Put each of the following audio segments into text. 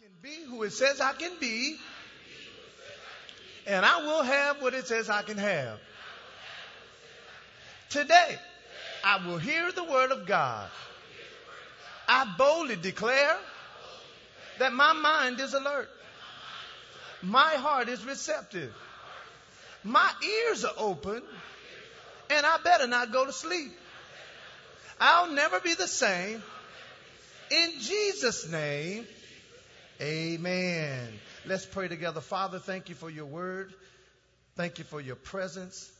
can be who it says I can be, and I will have what it says I can have. Today, I will hear the word of God. I boldly declare that my mind is alert. My heart is receptive. My ears are open, and I better not go to sleep. I'll never be the same. In Jesus' name, amen. Let's pray together. Father, thank you for your word. Thank you for your presence.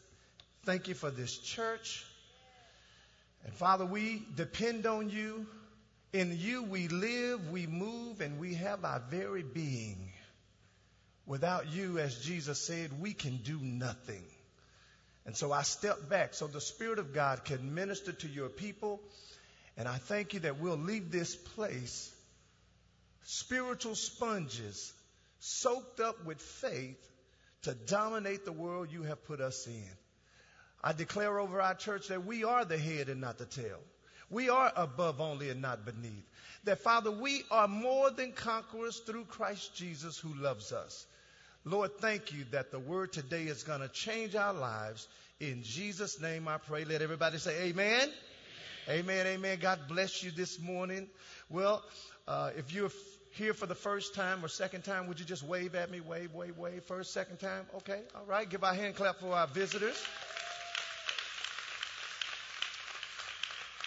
Thank you for this church. And Father, we depend on you. In you we live, we move, and we have our very being. Without you, as Jesus said, we can do nothing. And so I step back so the Spirit of God can minister to your people. And I thank you that we'll leave this place spiritual sponges soaked up with faith to dominate the world you have put us in. I declare over our church that we are the head and not the tail. We are above only and not beneath. That, Father, we are more than conquerors through Christ Jesus who loves us. Lord, thank you that the word today is going to change our lives. In Jesus' name I pray. Let everybody say amen. Amen, amen. God bless you this morning. Well, uh, if you're here for the first time or second time, would you just wave at me? Wave, wave, wave. First, second time? Okay, all right. Give our hand clap for our visitors.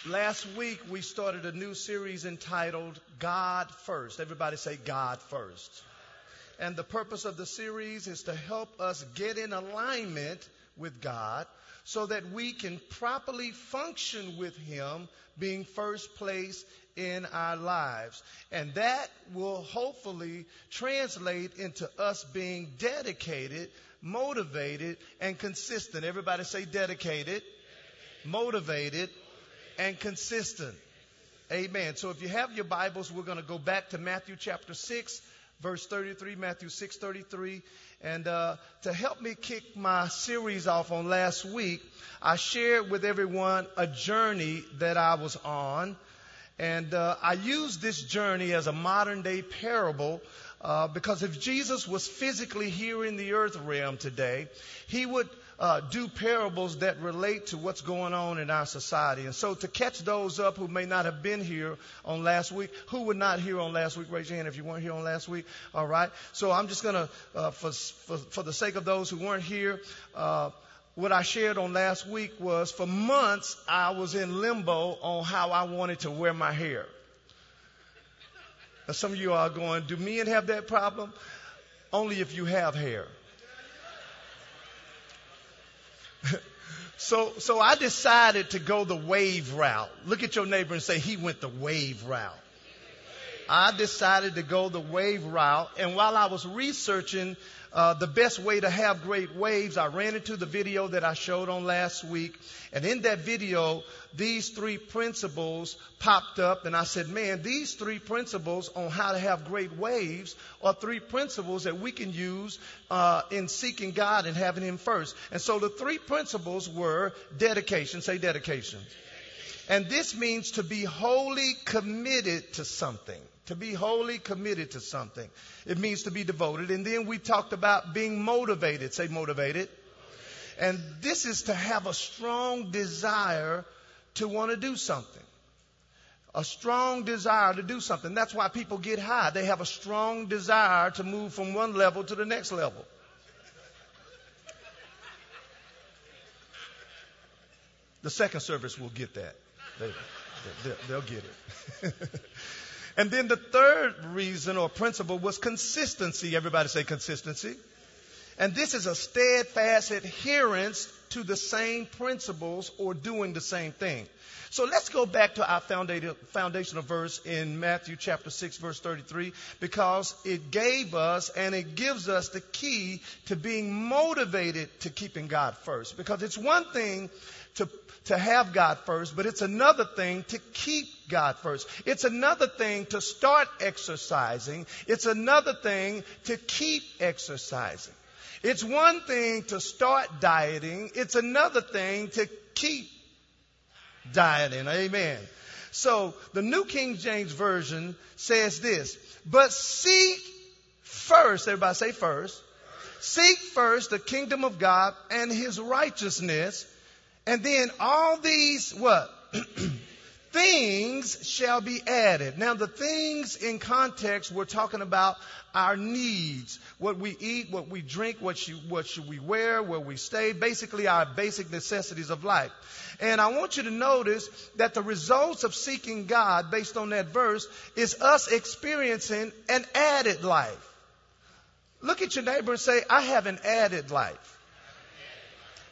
Last week, we started a new series entitled God First. Everybody say God First. And the purpose of the series is to help us get in alignment with God so that we can properly function with Him being first place in our lives. And that will hopefully translate into us being dedicated, motivated, and consistent. Everybody say dedicated, motivated, and consistent. Amen. So if you have your Bibles, we're going to go back to Matthew chapter 6 verse 33, Matthew 6 33. And uh, to help me kick my series off on last week, I shared with everyone a journey that I was on. And uh, I used this journey as a modern day parable uh, because if Jesus was physically here in the earth realm today, he would uh, do parables that relate to what's going on in our society. And so to catch those up who may not have been here on last week, who were not here on last week, raise your hand if you weren't here on last week. All right. So I'm just going to, uh, for, for, for, the sake of those who weren't here, uh, what I shared on last week was for months I was in limbo on how I wanted to wear my hair. Now some of you are going, do men have that problem? Only if you have hair. So, so I decided to go the wave route. Look at your neighbor and say, he went the wave route. I decided to go the wave route. And while I was researching uh, the best way to have great waves, I ran into the video that I showed on last week. And in that video, these three principles popped up. And I said, man, these three principles on how to have great waves are three principles that we can use uh, in seeking God and having Him first. And so the three principles were dedication. Say dedication. And this means to be wholly committed to something to be wholly committed to something. It means to be devoted. And then we talked about being motivated. Say motivated. And this is to have a strong desire to want to do something. A strong desire to do something. That's why people get high. They have a strong desire to move from one level to the next level. The second service will get that. They, will get it. And then the third reason or principle was consistency. Everybody say consistency. And this is a steadfast adherence to the same principles or doing the same thing. So let's go back to our foundational verse in Matthew chapter 6 verse 33 because it gave us and it gives us the key to being motivated to keeping God first. Because it's one thing to, to have God first, but it's another thing to keep God first. It's another thing to start exercising. It's another thing to keep exercising. It's one thing to start dieting. It's another thing to keep dieting. Amen. So the New King James Version says this, but seek first, everybody say first, seek first the kingdom of God and his righteousness, and then all these, what? things shall be added. Now, the things in context, we're talking about our needs what we eat, what we drink, what, should, what should we wear, where we stay, basically our basic necessities of life. And I want you to notice that the results of seeking God, based on that verse, is us experiencing an added life. Look at your neighbor and say, I have an added life.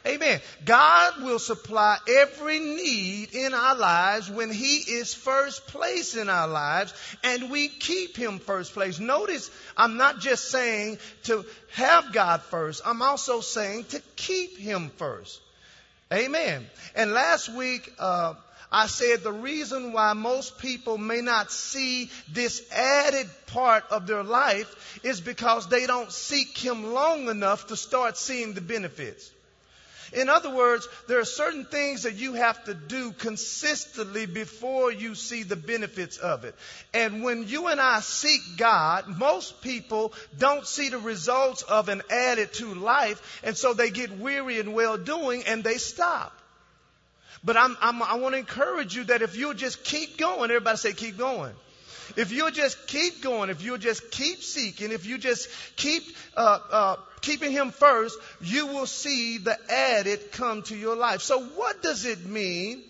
Amen. God will supply every need in our lives when He is first place in our lives and we keep Him first place. Notice, I'm not just saying to have God first, I'm also saying to keep Him first. Amen. And last week, uh, I said the reason why most people may not see this added part of their life is because they don't seek Him long enough to start seeing the benefits. In other words, there are certain things that you have to do consistently before you see the benefits of it. And when you and I seek God, most people don't see the results of an added to life, and so they get weary in well doing and they stop. But I'm, I'm, i want to encourage you that if you'll just keep going, everybody say keep going. If you'll just keep going, if you'll just keep seeking, if you just keep uh, uh, keeping Him first, you will see the added come to your life. So, what does it mean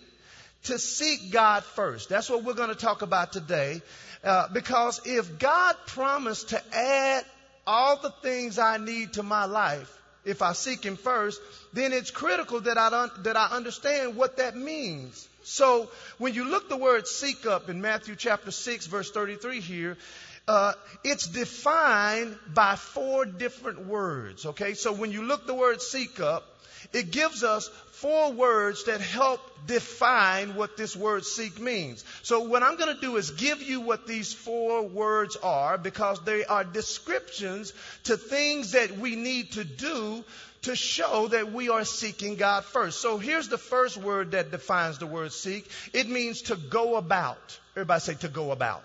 to seek God first? That's what we're going to talk about today. Uh, because if God promised to add all the things I need to my life, if I seek Him first, then it's critical that I, un- that I understand what that means. So when you look the word seek up in Matthew chapter 6 verse 33 here, uh, it's defined by four different words. Okay, so when you look the word seek up, it gives us four words that help define what this word seek means. So what I'm going to do is give you what these four words are because they are descriptions to things that we need to do to show that we are seeking God first. So here's the first word that defines the word seek. It means to go about. Everybody say to go about.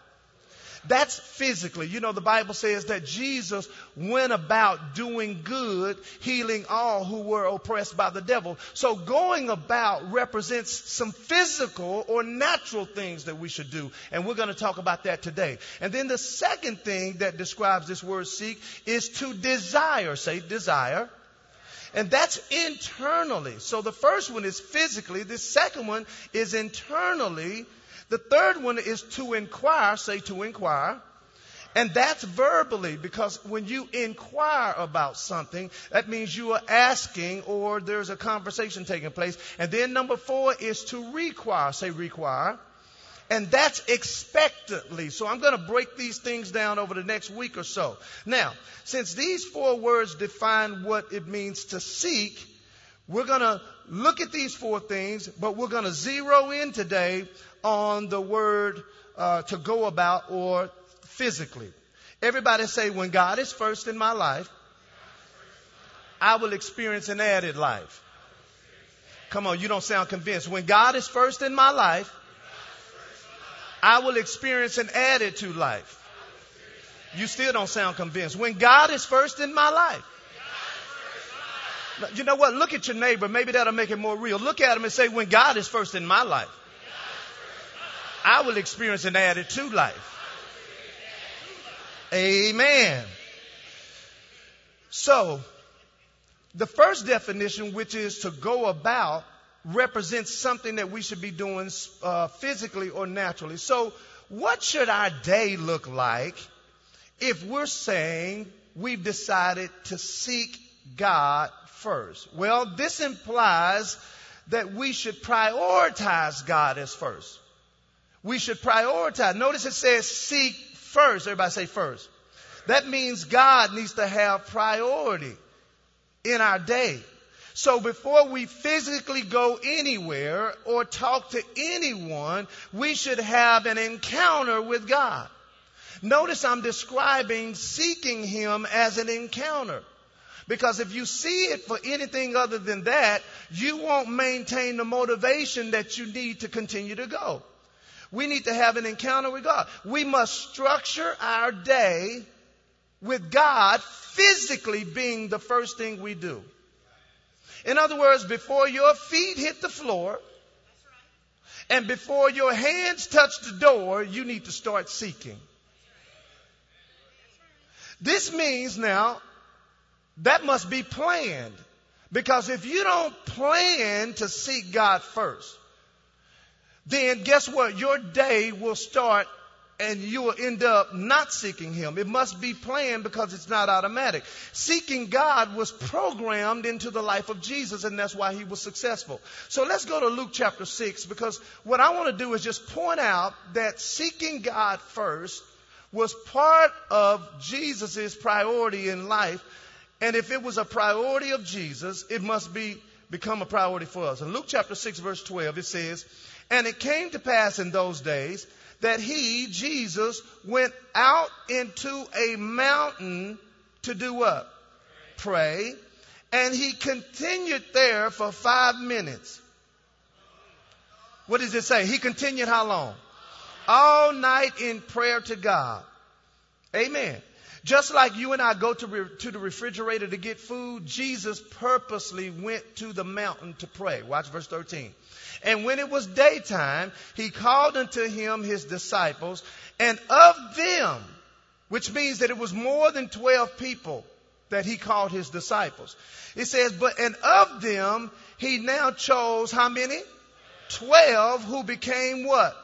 That's physically. You know, the Bible says that Jesus went about doing good, healing all who were oppressed by the devil. So going about represents some physical or natural things that we should do. And we're going to talk about that today. And then the second thing that describes this word seek is to desire. Say desire. And that's internally. So the first one is physically. The second one is internally. The third one is to inquire. Say to inquire. And that's verbally because when you inquire about something, that means you are asking or there's a conversation taking place. And then number four is to require. Say require. And that's expectantly. So I'm going to break these things down over the next week or so. Now, since these four words define what it means to seek, we're going to look at these four things, but we're going to zero in today on the word uh, to go about or physically. Everybody say, when God is first in my life, I will experience an added life. Come on, you don't sound convinced. When God is first in my life, I will experience an added to life. You still don't sound convinced. When God is first in my life. You know what? Look at your neighbor. Maybe that'll make it more real. Look at him and say, when God is first in my life, I will experience an added to life. Amen. So, the first definition, which is to go about, represents something that we should be doing uh, physically or naturally. So, what should our day look like if we're saying we've decided to seek God first? Well, this implies that we should prioritize God as first. We should prioritize. Notice it says seek first. Everybody say first. That means God needs to have priority in our day. So before we physically go anywhere or talk to anyone, we should have an encounter with God. Notice I'm describing seeking Him as an encounter. Because if you see it for anything other than that, you won't maintain the motivation that you need to continue to go. We need to have an encounter with God. We must structure our day with God physically being the first thing we do. In other words, before your feet hit the floor and before your hands touch the door, you need to start seeking. This means now that must be planned. Because if you don't plan to seek God first, then guess what? Your day will start and you will end up not seeking Him. It must be planned because it's not automatic. Seeking God was programmed into the life of Jesus, and that's why He was successful. So let's go to Luke chapter 6 because what I want to do is just point out that seeking God first was part of Jesus' priority in life. And if it was a priority of Jesus, it must be become a priority for us. In Luke chapter 6 verse 12, it says, And it came to pass in those days that he, Jesus, went out into a mountain to do what? Pray. And he continued there for five minutes. What does it say? He continued how long? All night in prayer to God. Amen. Just like you and I go to, re- to the refrigerator to get food, Jesus purposely went to the mountain to pray. Watch verse 13. And when it was daytime, he called unto him his disciples, and of them, which means that it was more than 12 people that he called his disciples. It says, but, and of them, he now chose how many? 12 who became what?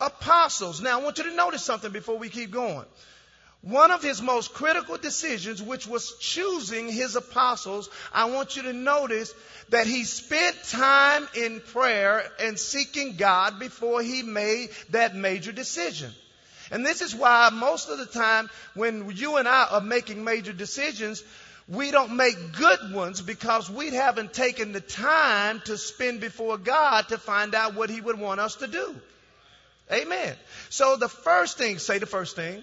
Apostles. Now I want you to notice something before we keep going. One of his most critical decisions, which was choosing his apostles, I want you to notice that he spent time in prayer and seeking God before he made that major decision. And this is why most of the time when you and I are making major decisions, we don't make good ones because we haven't taken the time to spend before God to find out what he would want us to do. Amen. So the first thing, say the first thing.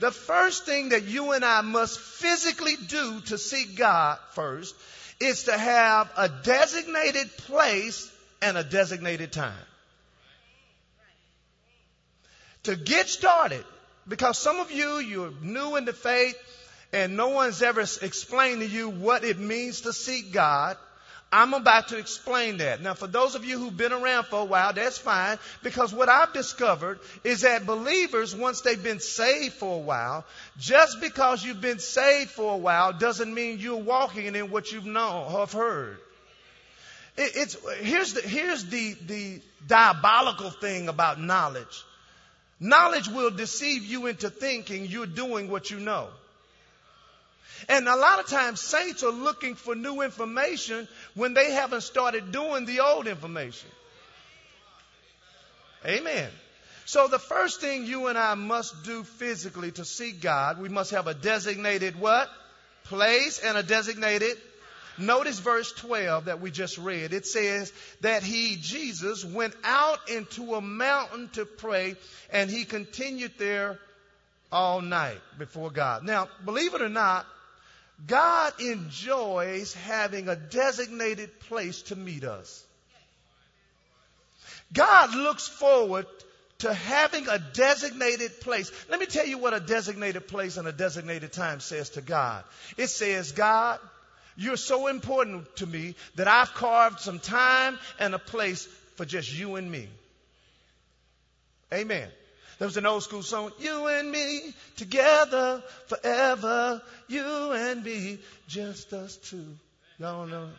The first thing that you and I must physically do to seek God first is to have a designated place and a designated time. To get started, because some of you, you're new in the faith and no one's ever explained to you what it means to seek God. I'm about to explain that. Now, for those of you who've been around for a while, that's fine, because what I've discovered is that believers, once they've been saved for a while, just because you've been saved for a while doesn't mean you're walking in what you've known, or have heard. It, it's, here's the, here's the, the diabolical thing about knowledge. Knowledge will deceive you into thinking you're doing what you know. And a lot of times saints are looking for new information when they haven't started doing the old information. Amen. So the first thing you and I must do physically to see God, we must have a designated what? Place and a designated. Notice verse 12 that we just read. It says that he, Jesus, went out into a mountain to pray and he continued there all night before God. Now, believe it or not, God enjoys having a designated place to meet us. God looks forward to having a designated place. Let me tell you what a designated place and a designated time says to God. It says, God, you're so important to me that I've carved some time and a place for just you and me. Amen. There was an old school song, You and me together forever, you and me, just us two. Y'all know? it?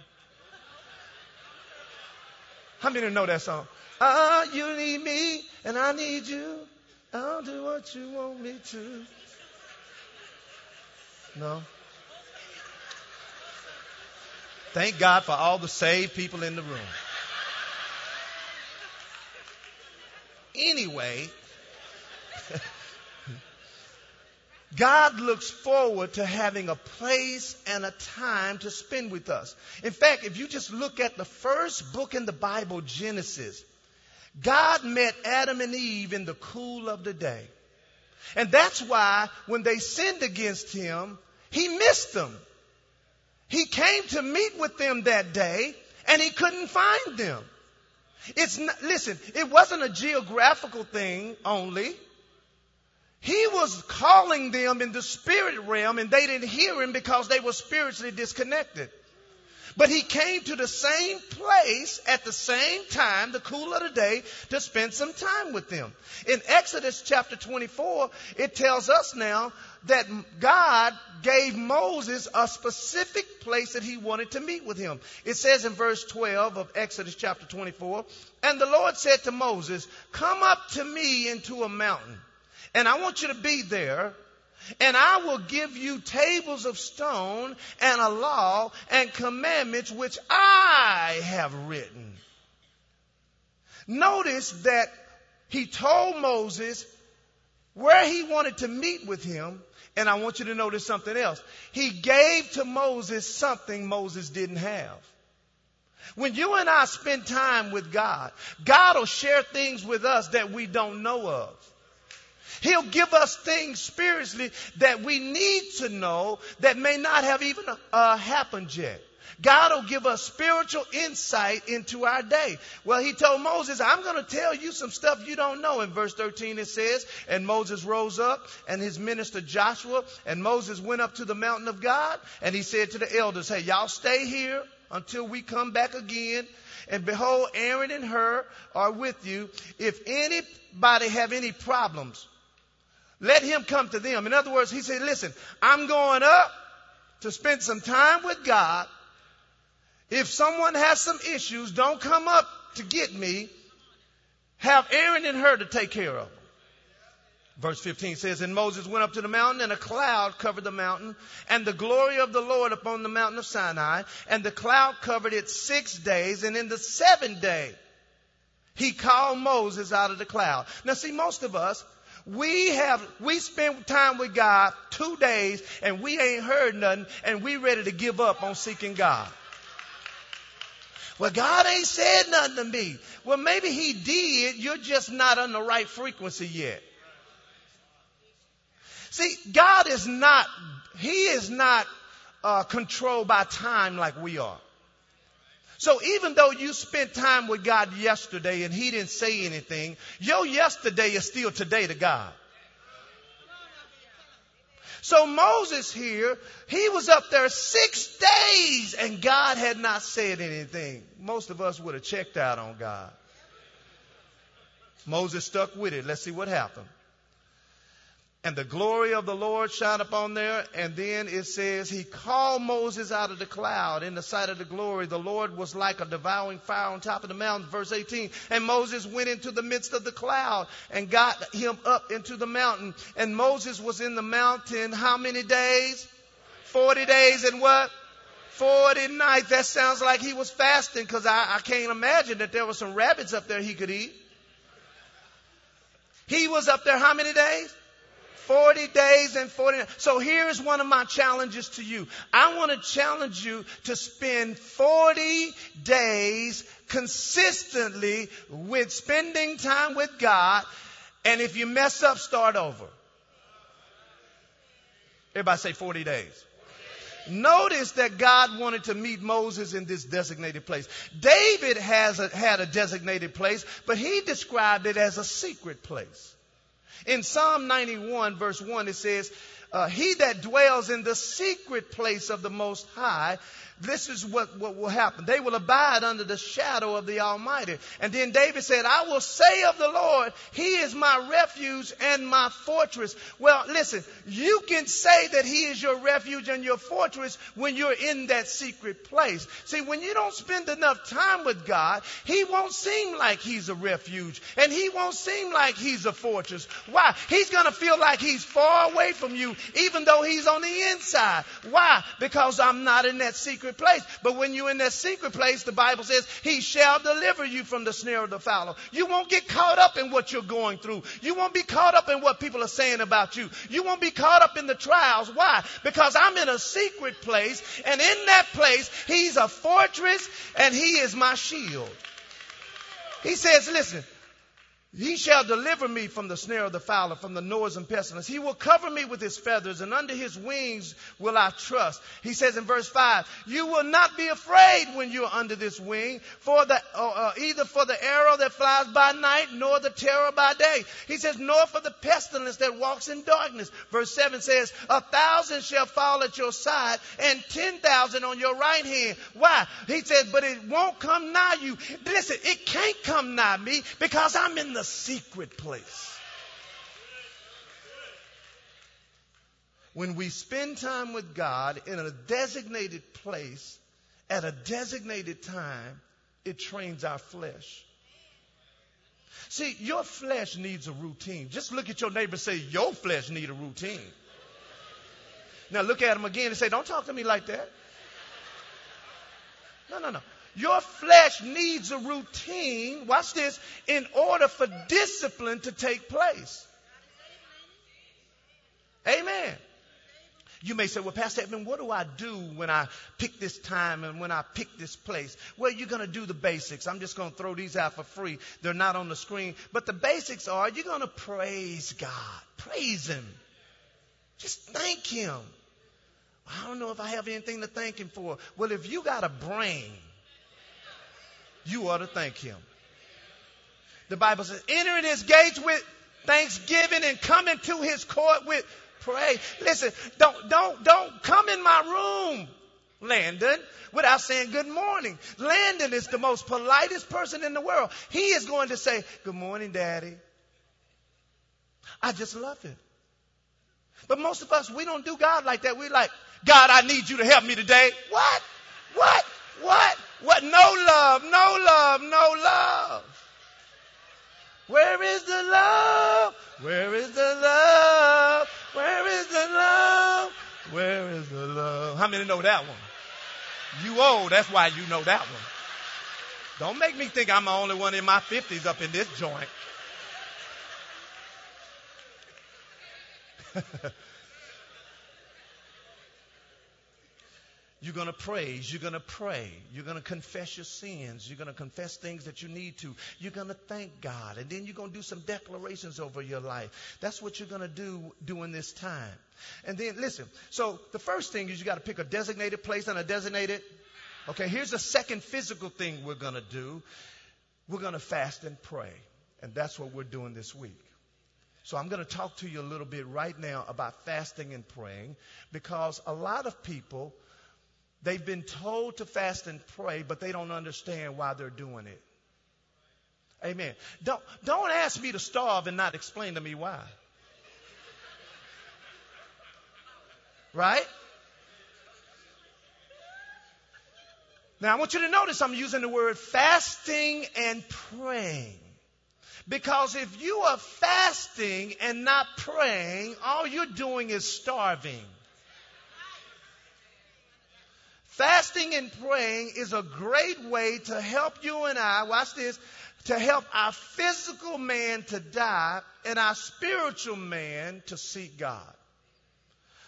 How many know that song? Ah, you need me and I need you. I'll do what you want me to. No? Thank God for all the saved people in the room. Anyway, God looks forward to having a place and a time to spend with us. In fact, if you just look at the first book in the Bible, Genesis, God met Adam and Eve in the cool of the day. And that's why when they sinned against him, he missed them. He came to meet with them that day and he couldn't find them. It's not, listen, it wasn't a geographical thing only. He was calling them in the spirit realm and they didn't hear him because they were spiritually disconnected. But he came to the same place at the same time, the cool of the day, to spend some time with them. In Exodus chapter 24, it tells us now that God gave Moses a specific place that he wanted to meet with him. It says in verse 12 of Exodus chapter 24, and the Lord said to Moses, come up to me into a mountain, and I want you to be there and I will give you tables of stone and a law and commandments which I have written. Notice that he told Moses where he wanted to meet with him. And I want you to notice something else. He gave to Moses something Moses didn't have. When you and I spend time with God, God will share things with us that we don't know of. He'll give us things spiritually that we need to know that may not have even uh, happened yet. God will give us spiritual insight into our day. Well, he told Moses, I'm going to tell you some stuff you don't know. In verse 13 it says, and Moses rose up and his minister Joshua and Moses went up to the mountain of God and he said to the elders, hey, y'all stay here until we come back again. And behold, Aaron and Hur are with you. If anybody have any problems, let him come to them. In other words, he said, listen, I'm going up to spend some time with God. If someone has some issues, don't come up to get me. Have Aaron and Hur to take care of them. Verse 15 says, And Moses went up to the mountain, and a cloud covered the mountain, and the glory of the Lord upon the mountain of Sinai, and the cloud covered it six days, and in the seventh day, he called Moses out of the cloud. Now see, most of us, we have, we spent time with God two days and we ain't heard nothing and we ready to give up on seeking God. Well, God ain't said nothing to me. Well, maybe He did. You're just not on the right frequency yet. See, God is not, He is not uh, controlled by time like we are. So even though you spent time with God yesterday and He didn't say anything, your yesterday is still today to God. So Moses here, he was up there six days and God had not said anything. Most of us would have checked out on God. Moses stuck with it. Let's see what happened and the glory of the Lord shone upon there. And then it says, He called Moses out of the cloud in the sight of the glory. The Lord was like a devouring fire on top of the mountain. Verse 18. And Moses went into the midst of the cloud and got him up into the mountain. And Moses was in the mountain how many days? 40 days and what? 40 nights. That sounds like he was fasting because I, I can't imagine that there were some rabbits up there he could eat. He was up there how many days? 40 days and 40 nights. So here's one of my challenges to you. I want to challenge you to spend 40 days consistently with spending time with God. And if you mess up, start over. Everybody say 40 days. Notice that God wanted to meet Moses in this designated place. David has a, had a designated place, but he described it as a secret place. In Psalm 91 verse 1 it says, uh, he that dwells in the secret place of the Most High this is what, what will happen. They will abide under the shadow of the Almighty. And then David said, I will say of the Lord, He is my refuge and my fortress. Well, listen, you can say that He is your refuge and your fortress when you're in that secret place. See, when you don't spend enough time with God, He won't seem like He's a refuge and He won't seem like He's a fortress. Why? He's going to feel like He's far away from you, even though He's on the inside. Why? Because I'm not in that secret place. But when you're in that secret place, the Bible says, He shall deliver you from the snare of the fowler. You won't get caught up in what you're going through. You won't be caught up in what people are saying about you. You won't be caught up in the trials. Why? Because I'm in a secret place, and in that place, He's a fortress and He is my shield. He says, listen, He shall deliver me from the snare of the fowler, from the noise and pestilence. He will cover me with his feathers, and under his wings will I trust. He says in verse 5, You will not be afraid when you are under this wing, for the, uh, uh, either for the arrow that flies by night, nor the terror by day. He says, Nor for the pestilence that walks in darkness. Verse 7 says, A thousand shall fall at your side, and ten thousand on your right hand. Why? He says, But it won't come nigh you. Listen, it can't come nigh me because I'm in the secret place. When we spend time with God in a designated place at a designated time, it trains our flesh. See, your flesh needs a routine. Just look at your neighbor and say, Your flesh needs a routine. Now look at him again and say, Don't talk to me like that. No, no, no. Your flesh needs a routine, watch this, in order for discipline to take place. Amen. You may say, well, Pastor Edmund, what do I do when I pick this time and when I pick this place? Well, you're going to do the basics. I'm just going to throw these out for free. They're not on the screen. But the basics are you're going to praise God. Praise Him. Just thank Him. I don't know if I have anything to thank Him for. Well, if you got a brain, you ought to thank him. The Bible says, enter in his gates with thanksgiving and come into his court with praise. Listen, don't, don't, don't come in my room, Landon, without saying good morning. Landon is the most politest person in the world. He is going to say, good morning, daddy. I just love it. But most of us, we don't do God like that. We're like, God, I need you to help me today. What? What? What? What? No love, no love, no love. Where is the love? Where is the love? Where is the love? Where is the love? How many know that one? You old, that's why you know that one. Don't make me think I'm the only one in my 50s up in this joint. You're going to praise. You're going to pray. You're going to confess your sins. You're going to confess things that you need to. You're going to thank God. And then you're going to do some declarations over your life. That's what you're going to do during this time. And then, listen. So, the first thing is you got to pick a designated place and a designated. Okay, here's the second physical thing we're going to do. We're going to fast and pray. And that's what we're doing this week. So I'm going to talk to you a little bit right now about fasting and praying because a lot of people They've been told to fast and pray, but they don't understand why they're doing it. Amen. Don't, don't ask me to starve and not explain to me why. Right? Now I want you to notice I'm using the word fasting and praying. Because if you are fasting and not praying, all you're doing is starving. Fasting and praying is a great way to help you and I, watch this, to help our physical man to die and our spiritual man to seek God.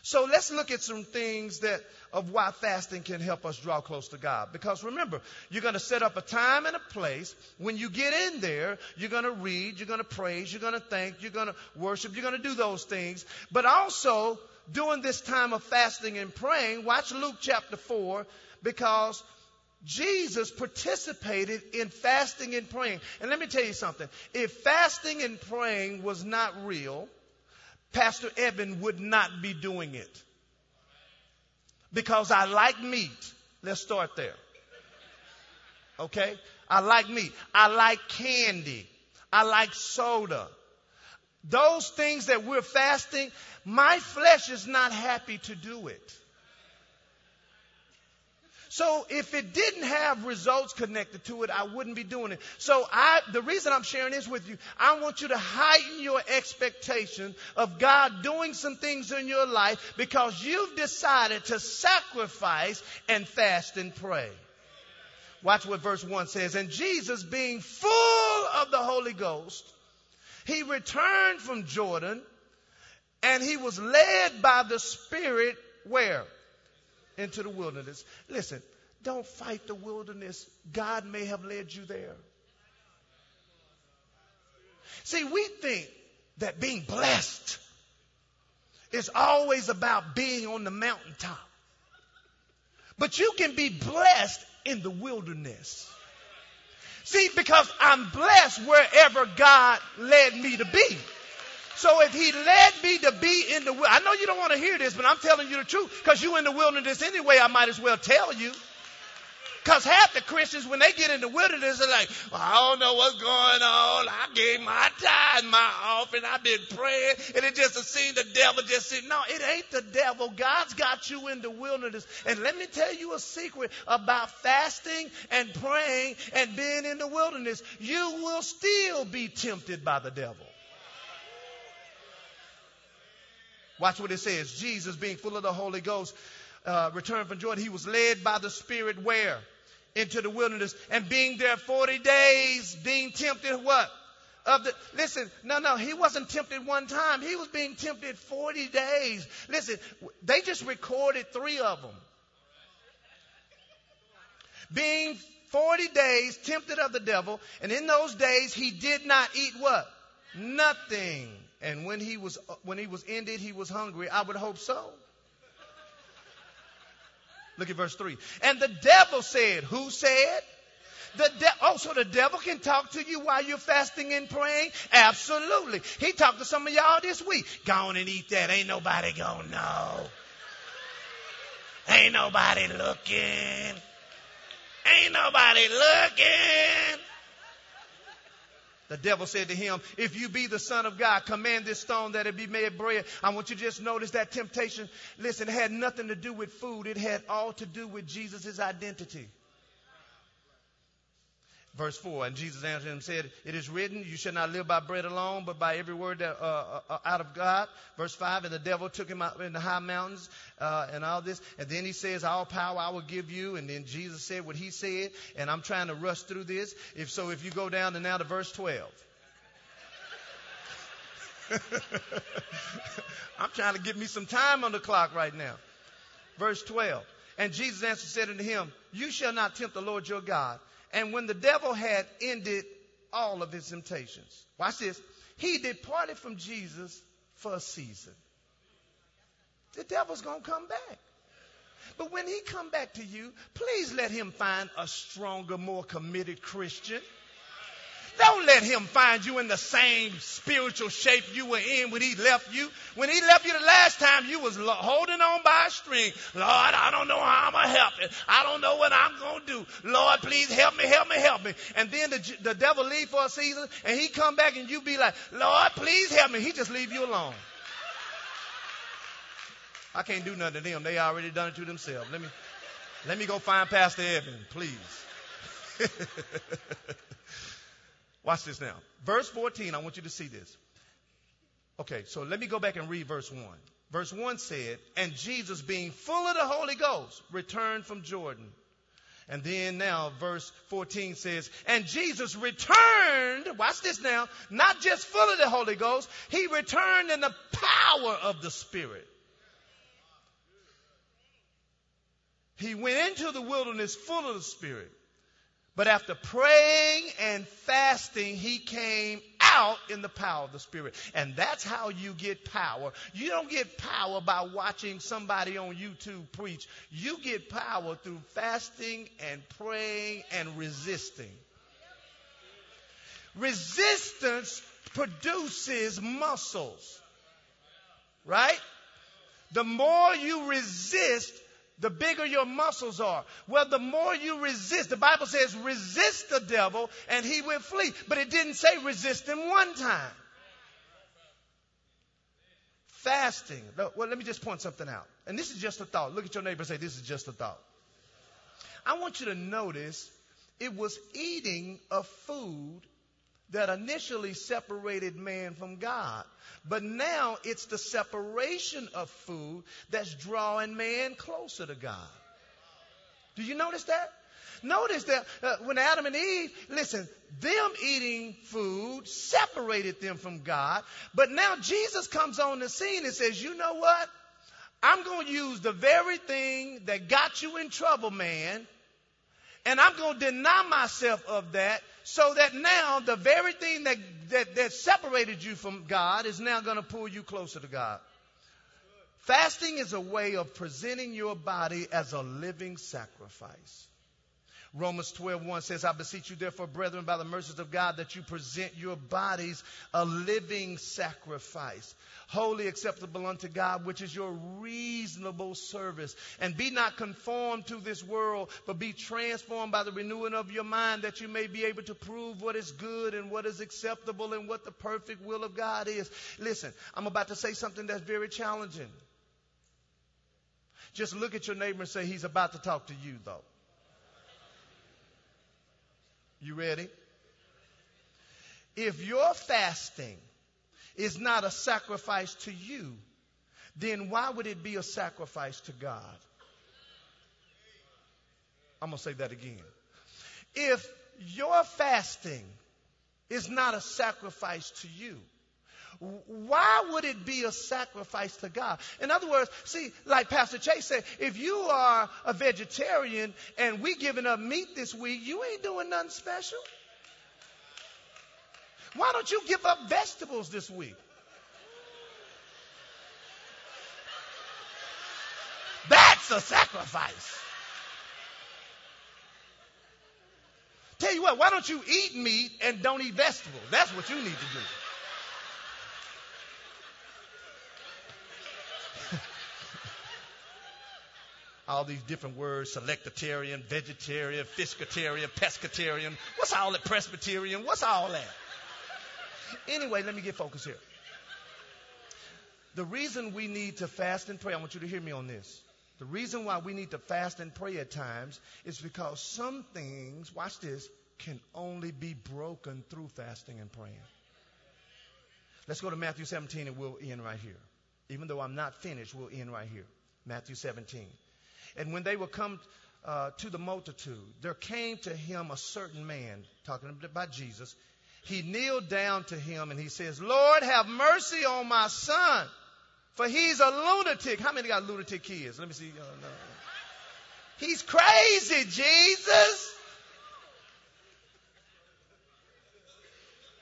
So let's look at some things that of why fasting can help us draw close to God. Because remember, you're going to set up a time and a place. When you get in there, you're going to read, you're going to praise, you're going to thank, you're going to worship, you're going to do those things. But also, during this time of fasting and praying, watch Luke chapter 4, because Jesus participated in fasting and praying. And let me tell you something. If fasting and praying was not real, Pastor Evan would not be doing it. Because I like meat. Let's start there. Okay? I like meat. I like candy. I like soda. Those things that we're fasting, my flesh is not happy to do it. So if it didn't have results connected to it, I wouldn't be doing it. So I, the reason I'm sharing this with you, I want you to heighten your expectation of God doing some things in your life because you've decided to sacrifice and fast and pray. Watch what verse 1 says. And Jesus, being full of the Holy Ghost, he returned from Jordan and he was led by the Spirit where? Into the wilderness. Listen, don't fight the wilderness. God may have led you there. See, we think that being blessed is always about being on the mountaintop. But you can be blessed in the wilderness. See, because I'm blessed wherever God led me to be. So if he led me to be in the, I know you don't want to hear this, but I'm telling you the truth because you in the wilderness anyway. I might as well tell you. Because half the Christians, when they get in the wilderness, are like, well, I don't know what's going on. I gave my tithe, my offering. I've been praying. And it just seemed the devil just said, no, it ain't the devil. God's got you in the wilderness. And let me tell you a secret about fasting and praying and being in the wilderness. You will still be tempted by the devil. Watch what it says. Jesus, being full of the Holy Ghost, uh, returned from Jordan. He was led by the Spirit where? Into the wilderness. And being there 40 days, being tempted what? Of the, listen, no, no, he wasn't tempted one time. He was being tempted 40 days. Listen, they just recorded three of them. Being 40 days tempted of the devil, and in those days he did not eat what? Nothing. And when he was when he was ended, he was hungry. I would hope so. Look at verse 3. And the devil said, Who said? The de- oh, so the devil can talk to you while you're fasting and praying? Absolutely. He talked to some of y'all this week. Go on and eat that. Ain't nobody gonna know. Ain't nobody looking. Ain't nobody looking. The devil said to him, If you be the Son of God, command this stone that it be made bread. I want you to just notice that temptation, listen, it had nothing to do with food, it had all to do with Jesus' identity. Verse 4, and Jesus answered him and said, It is written, You shall not live by bread alone, but by every word that, uh, uh, uh, out of God. Verse 5, and the devil took him out in the high mountains uh, and all this. And then he says, All power I will give you. And then Jesus said what he said. And I'm trying to rush through this. If so, if you go down to now to verse 12. I'm trying to get me some time on the clock right now. Verse 12. And Jesus answered said unto him, You shall not tempt the Lord your God. And when the devil had ended all of his temptations, watch this, he departed from Jesus for a season. The devil's going to come back. But when he come back to you, please let him find a stronger, more committed Christian. Don't let him find you in the same spiritual shape you were in when he left you. When he left you the last time, you was holding on by a string. Lord, I don't know how I'm going to help it. I don't know what I'm going to do. Lord, please help me, help me, help me. And then the, the devil leave for a season and he come back and you be like, Lord, please help me. He just leave you alone. I can't do nothing to them. They already done it to themselves. Let me, let me go find Pastor Evan, please. Watch this now. Verse 14, I want you to see this. Okay, so let me go back and read verse 1. Verse 1 said, And Jesus, being full of the Holy Ghost, returned from Jordan. And then now, verse 14 says, And Jesus returned, watch this now, not just full of the Holy Ghost, he returned in the power of the Spirit. He went into the wilderness full of the Spirit. But after praying and fasting, he came out in the power of the Spirit. And that's how you get power. You don't get power by watching somebody on YouTube preach. You get power through fasting and praying and resisting. Resistance produces muscles. Right? The more you resist, the bigger your muscles are. Well, the more you resist, the Bible says resist the devil and he will flee. But it didn't say resist him one time. Fasting. Well, let me just point something out. And this is just a thought. Look at your neighbor and say, This is just a thought. I want you to notice it was eating of food that initially separated man from God. But now it's the separation of food that's drawing man closer to God. Do you notice that? Notice that uh, when Adam and Eve, listen, them eating food separated them from God. But now Jesus comes on the scene and says, you know what? I'm going to use the very thing that got you in trouble, man, And I'm going to deny myself of that so that now the very thing that, that, that separated you from God is now going to pull you closer to God. Fasting is a way of presenting your body as a living sacrifice. Romans 12, 1 says, I beseech you therefore, brethren, by the mercies of God, that you present your bodies a living sacrifice, holy acceptable unto God, which is your reasonable service. And be not conformed to this world, but be transformed by the renewing of your mind, that you may be able to prove what is good and what is acceptable and what the perfect will of God is. Listen, I'm about to say something that's very challenging. Just look at your neighbor and say, He's about to talk to you, though. You ready? If your fasting is not a sacrifice to you, then why would it be a sacrifice to God? I'm going to say that again. If your fasting is not a sacrifice to you, why would it be a sacrifice to God? In other words, see, like Pastor Chase said, if you are a vegetarian and we giving up meat this week, you ain't doing nothing special. Why don't you give up vegetables this week? That's a sacrifice. Tell you what, why don't you eat meat and don't eat vegetables? That's what you need to do. All these different words selectarian, vegetarian, fiscatarian, pescatarian. What's all that? Presbyterian? What's all that? Anyway, let me get focused here. The reason we need to fast and pray, I want you to hear me on this. The reason why we need to fast and pray at times is because some things, watch this, can only be broken through fasting and praying. Let's go to Matthew 17 and we'll end right here. Even though I'm not finished, we'll end right here. Matthew 17. And when they were come uh, to the multitude, there came to him a certain man, talking about Jesus. He kneeled down to him and he says, Lord, have mercy on my son, for he's a lunatic. How many got lunatic kids? Let me see. Uh, no. He's crazy, Jesus.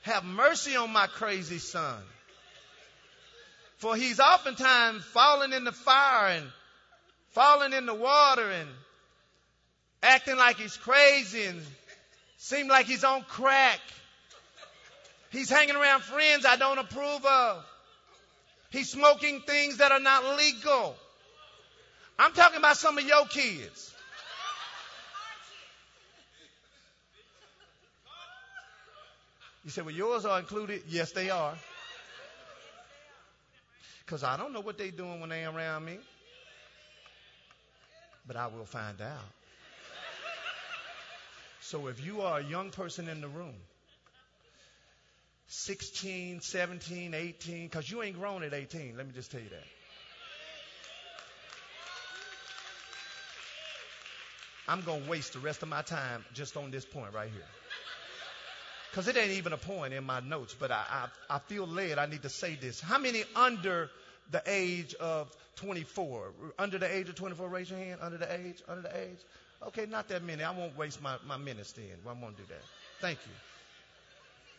Have mercy on my crazy son. For he's oftentimes fallen in the fire and falling in the water and acting like he's crazy and seem like he's on crack. He's hanging around friends I don't approve of. He's smoking things that are not legal. I'm talking about some of your kids. You say, well, yours are included? Yes, they are. Because I don't know what they're doing when they're around me but I will find out. So if you are a young person in the room, 16, 17, 18, because you ain't grown at 18, let me just tell you that. I'm going to waste the rest of my time just on this point right here. Because it ain't even a point in my notes, but I, I, I feel led I need to say this. How many under the age of 24. Under the age of 24, raise your hand. Under the age? Under the age? Okay, not that many. I won't waste my, my minutes then. I won't do that. Thank you.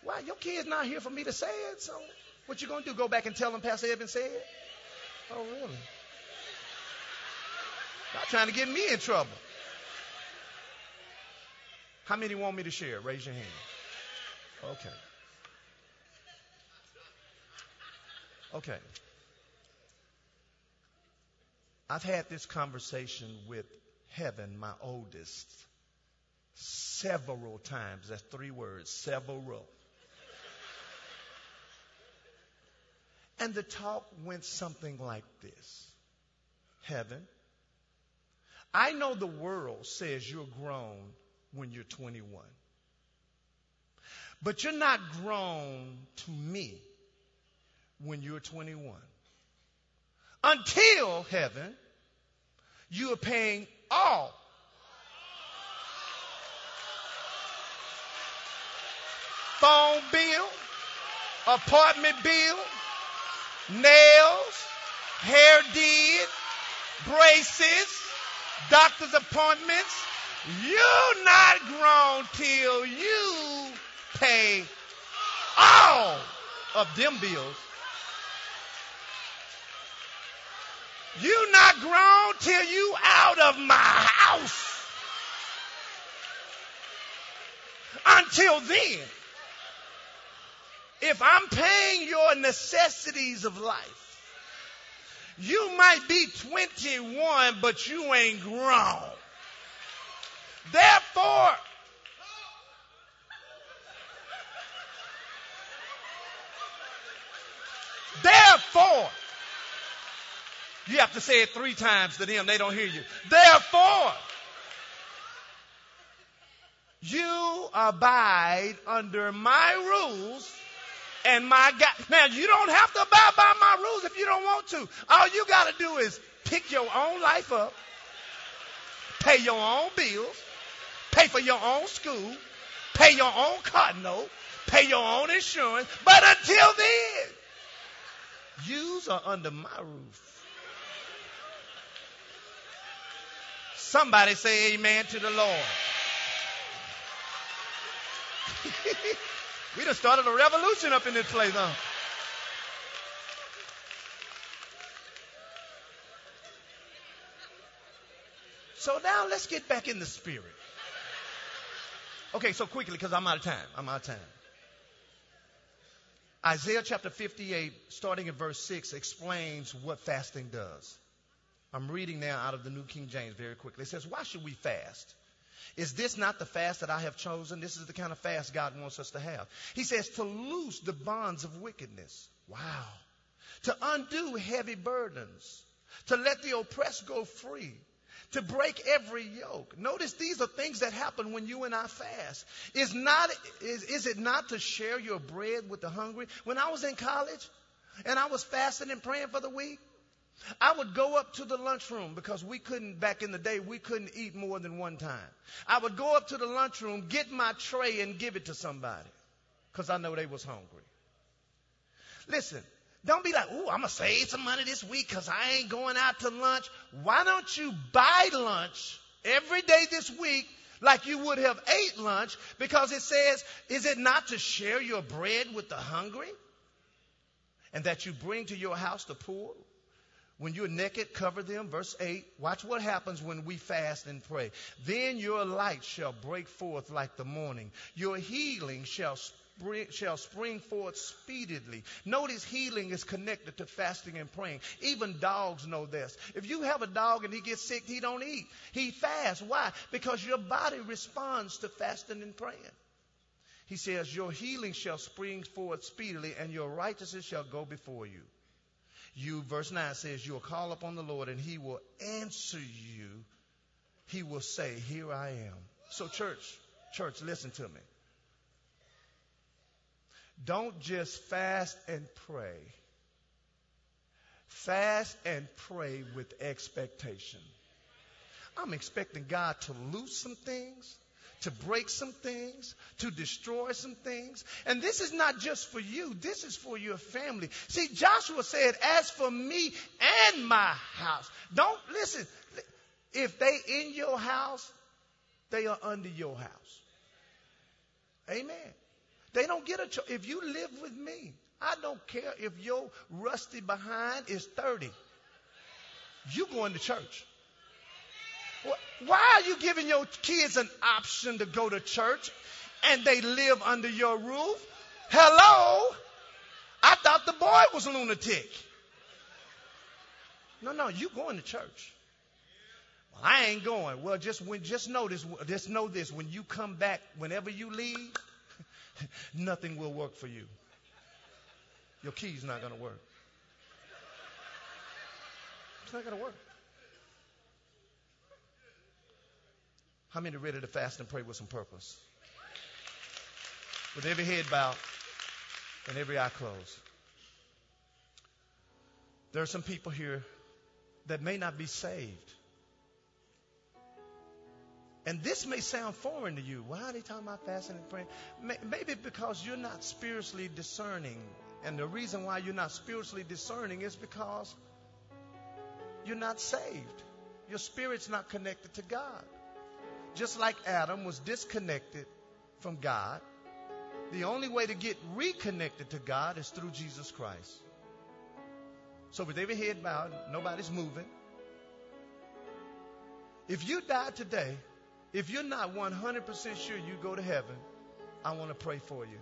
Why? Your kid's not here for me to say it, so what you going to do? Go back and tell them Pastor Evan said? Oh, really? Not trying to get me in trouble. How many want me to share? Raise your hand. Okay. Okay. I've had this conversation with heaven, my oldest, several times. That's three words, several. And the talk went something like this Heaven, I know the world says you're grown when you're 21. But you're not grown to me when you're 21 until heaven, you are paying all. Phone bill, apartment bill, nails, hair did, braces, doctor's appointments, You're not grown till you pay all of them bills. You not grown till you out of my house. Until then, if I'm paying your necessities of life, you might be 21, but you ain't grown. Therefore, therefore, you have to say it three times to them. They don't hear you. Therefore, you abide under my rules and my God. Now, you don't have to abide by my rules if you don't want to. All you got to do is pick your own life up, pay your own bills, pay for your own school, pay your own car note, pay your own insurance. But until then, yous are under my roof. Somebody say amen to the Lord. we just started a revolution up in this place, huh? So now let's get back in the spirit. Okay, so quickly, because I'm out of time. I'm out of time. Isaiah chapter 58, starting at verse 6, explains what fasting does. I'm reading now out of the New King James very quickly. It says, Why should we fast? Is this not the fast that I have chosen? This is the kind of fast God wants us to have. He says, To loose the bonds of wickedness. Wow. To undo heavy burdens. To let the oppressed go free to break every yoke. Notice these are things that happen when you and I fast. Is not is, is it not to share your bread with the hungry? When I was in college and I was fasting and praying for the week, I would go up to the lunchroom because we couldn't, back in the day, we couldn't eat more than one time. I would go up to the lunchroom, get my tray, and give it to somebody because I know they was hungry. Listen, don't be like, ooh, I'm going to save some money this week because I ain't going out to lunch. Why don't you buy lunch every day this week like you would have ate lunch because it says, is it not to share your bread with the hungry? And that you bring to your house the poor? When you're naked, cover them. Verse 8. Watch what happens when we fast and pray. Then your light shall break forth like the morning. Your healing shall spring, shall spring forth speedily. Notice healing is connected to fasting and praying. Even dogs know this. If you have a dog and he gets sick, he don't eat. He fasts. Why? Because your body responds to fasting and praying. He says, Your healing shall spring forth speedily, and your righteousness shall go before you. You, verse 9 says, You'll call upon the Lord, and he will answer you. He will say, Here I am. So, church, church, listen to me. Don't just fast and pray. Fast and pray with expectation. I'm expecting God to loose some things, to break some things, to destroy some things. And this is not just for you, this is for your family. See, Joshua said, As for me and my house, don't listen. If they in your house, they are under your house. Amen. They don't get a choice. If you live with me, I don't care if your rusty behind is 30. You going to church. Why are you giving your kids an option to go to church and they live under your roof? Hello? I thought the boy was a lunatic. No, no, you going to church. Well, I ain't going. Well, just when, just know this, just know this. When you come back, whenever you leave, nothing will work for you. Your key's not going to work. It's not going to work. How many are ready to fast and pray with some purpose? With every head bowed and every eye closed. There are some people here that may not be saved. And this may sound foreign to you. Why are they talking about fasting and praying? Maybe because you're not spiritually discerning. And the reason why you're not spiritually discerning is because you're not saved. Your spirit's not connected to God. Just like Adam was disconnected from God, the only way to get reconnected to God is through Jesus Christ. So with every head bowed, nobody's moving. If you die today, if you're not 100% sure you go to heaven, I want to pray for you.